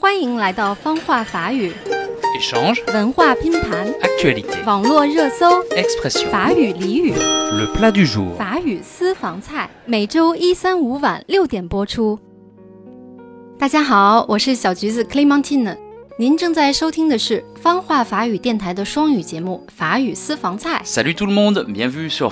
欢迎来到方话法语 Échange, 文化拼盘、actualité, 网络热搜、expression, 法语俚语、le plat du jour. 法语私房菜，每周一、三、五晚六点播出。大家好，我是小橘子 Clementine。您正在收听的是方话法语电台的双语节目《法语私房菜》。Salut tout le monde, bienvenue sur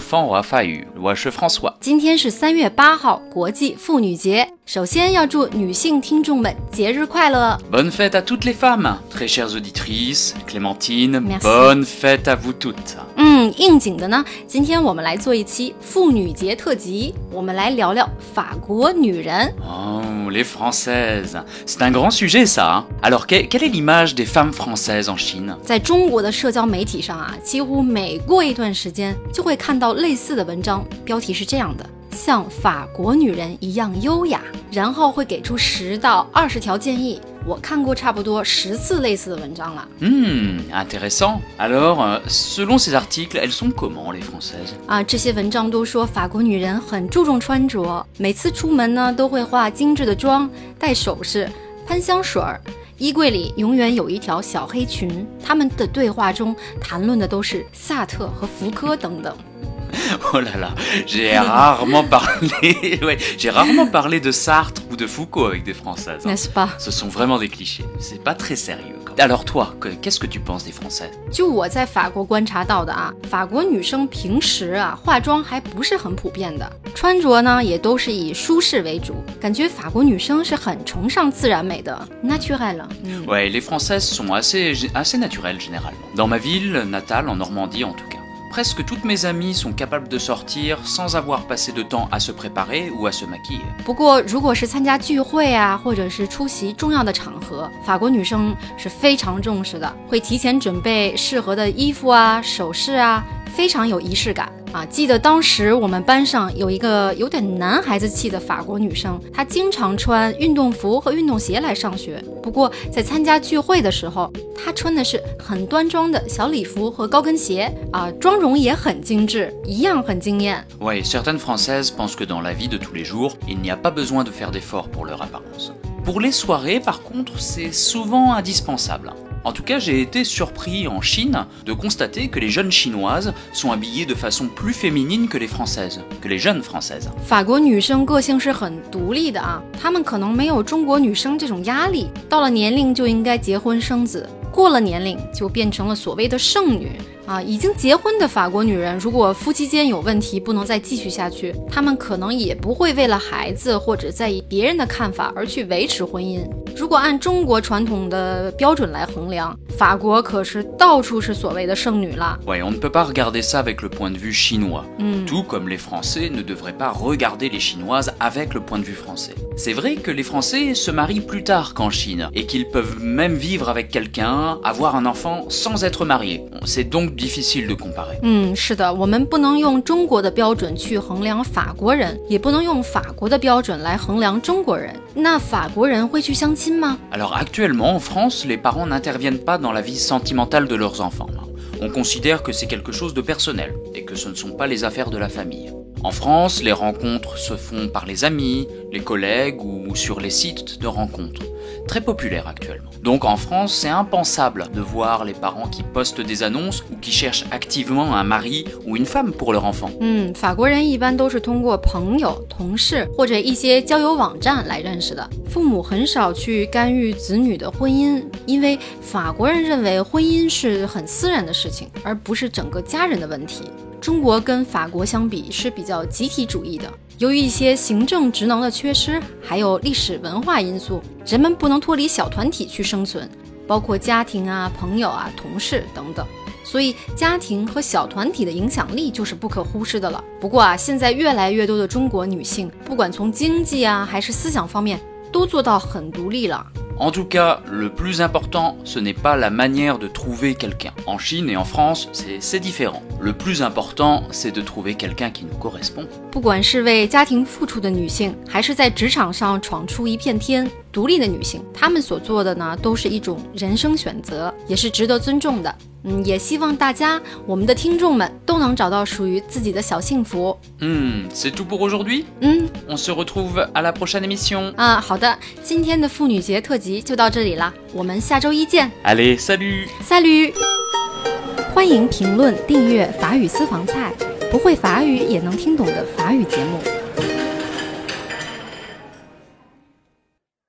suis François. 今天是三月八号，国际妇女节。首先要祝女性听众们节日快乐！Bonne fête à toutes les femmes, très chères auditrices, Clémentine, bonne fête à vous toutes. 嗯，应景的呢，今天我们来做一期妇女节特辑，我们来聊聊法国女人。Oh, les Françaises, c'est un grand sujet ça. Alors que- quelle est l'image des femmes françaises en Chine 在中国的社交媒体上啊，几乎每过一段时间就会看到类似的文章，标题是这样的：像法国女人一样优雅，然后会给出十到二十条建议。我看过差不多十次类似的文章了 Hmm, intéressant. Alors, euh, selon ces articles, elles sont comment les Françaises 啊，这些文章都说法国女人很注重穿着，每次出门呢都会化精致的妆，戴首饰，喷香水儿。衣柜里永远有一条小黑裙，他们的对话中谈论的都是萨特和福柯等等。Oh là là, j'ai rarement parlé, ouais, j'ai rarement parlé de Sartre ou de Foucault avec des Françaises. hein. n'est-ce pas？ Ce sont vraiment des clichés. C'est pas très sérieux. quand même. Alors toi, que- qu'est-ce que tu penses des Françaises 就我在法国观察到的啊，法国女生平时啊化妆还不是很普遍的，穿着呢也都是以舒适为主，感觉法国女生是很崇尚自然美的，naturel。嗯， Ouais, les Françaises sont assez, assez naturelles généralement. Dans ma ville natale, en Normandie en tout cas. Presque toutes mes amies sont capables de sortir sans avoir passé de temps à se préparer ou à se maquiller. 不过如果是参加聚会啊，或者是出席重要的场合，法国女生是非常重视的，会提前准备适合的衣服啊、首饰啊， 非常有仪式感。啊，记得当时我们班上有一个有点男孩子气的法国女生，她经常穿运动服和运动鞋来上学。不过在参加聚会的时候，她穿的是很端庄的小礼服和高跟鞋，啊，妆容也很精致，一样很惊艳。Oui, certaines Françaises pensent que dans la vie de tous les jours, il n'y a pas besoin de faire d'efforts pour leur apparence. Pour les soirées, par contre, c'est souvent indispensable. En tout cas, j'ai été surpris en Chine de constater que les jeunes chinoises sont habillées de façon plus féminine que les françaises, que les jeunes françaises. 法国女生个性是很独立的啊，她们可能没有中国女生这种压力，到了年龄就应该结婚生子，过了年龄就变成了所谓的剩女啊。已经结婚的法国女人，如果夫妻间有问题不能再继续下去，她们可能也不会为了孩子或者在意别人的看法而去维持婚姻。如果按中国传统的标准来衡量，法国可是到处是所谓的剩女了。Ouais, on ne peut pas regarder ça avec le point de vue chinois. Mm. Tout comme les Français ne devraient pas regarder les Chinoises avec le point de vue français. C'est vrai que les Français se marient plus tard qu'en Chine et qu'ils peuvent même vivre avec quelqu'un, avoir un enfant sans être mariés. C'est donc difficile de comparer. 嗯，是的，我们不能用中国的标准去衡量法国人，也不能用法国的标准来衡量中国人。那法国人会去相亲吗？ Alors actuellement en France, les parents n'interviennent pas dans la vie sentimentale de leurs enfants. On considère que c'est quelque chose de personnel et que ce ne sont pas les affaires de la famille. En France, les rencontres se font par les amis, les collègues ou sur les sites de rencontres. Très populaire actuellement. Donc en France, c'est impensable de voir les parents qui postent des annonces ou qui cherchent activement un mari ou une femme pour leur enfant. 嗯，法国人一般都是通过朋友、同事或者一些交友网站来认识的。父母很少去干预子女的婚姻，因为法国人认为婚姻是很私人的事情，而不是整个家人的问题。中国跟法国相比是比较集体主义的， 由于一些行政职能的缺失，还有历史文化因素，人们不能脱离小团体去生存，包括家庭啊、朋友啊、同事等等。所以，家庭和小团体的影响力就是不可忽视的了。不过啊，现在越来越多的中国女性，不管从经济啊还是思想方面，都做到很独立了。En tout cas, le plus important, ce n'est pas la manière de trouver quelqu'un. En Chine et en France, c'est c'est différent. Le plus important, c'est de trouver quelqu'un qui nous correspond. 不管是为家庭付出的女性，还是在职场上闯出一片天， 独立的女性，她们所做的呢，都是一种人生选择，也是值得尊重的。嗯，也希望大家，我们的听众们都能找到属于自己的小幸福。Hmm, c'est tout pour aujourd'hui 嗯 On se retrouve à la prochaine émission. 啊，好的，今天的妇女节特辑就到这里了，我们下周一见，Allez, salut 赛驴。欢迎评论、订阅法语私房菜，不会法语也能听懂的法语节目。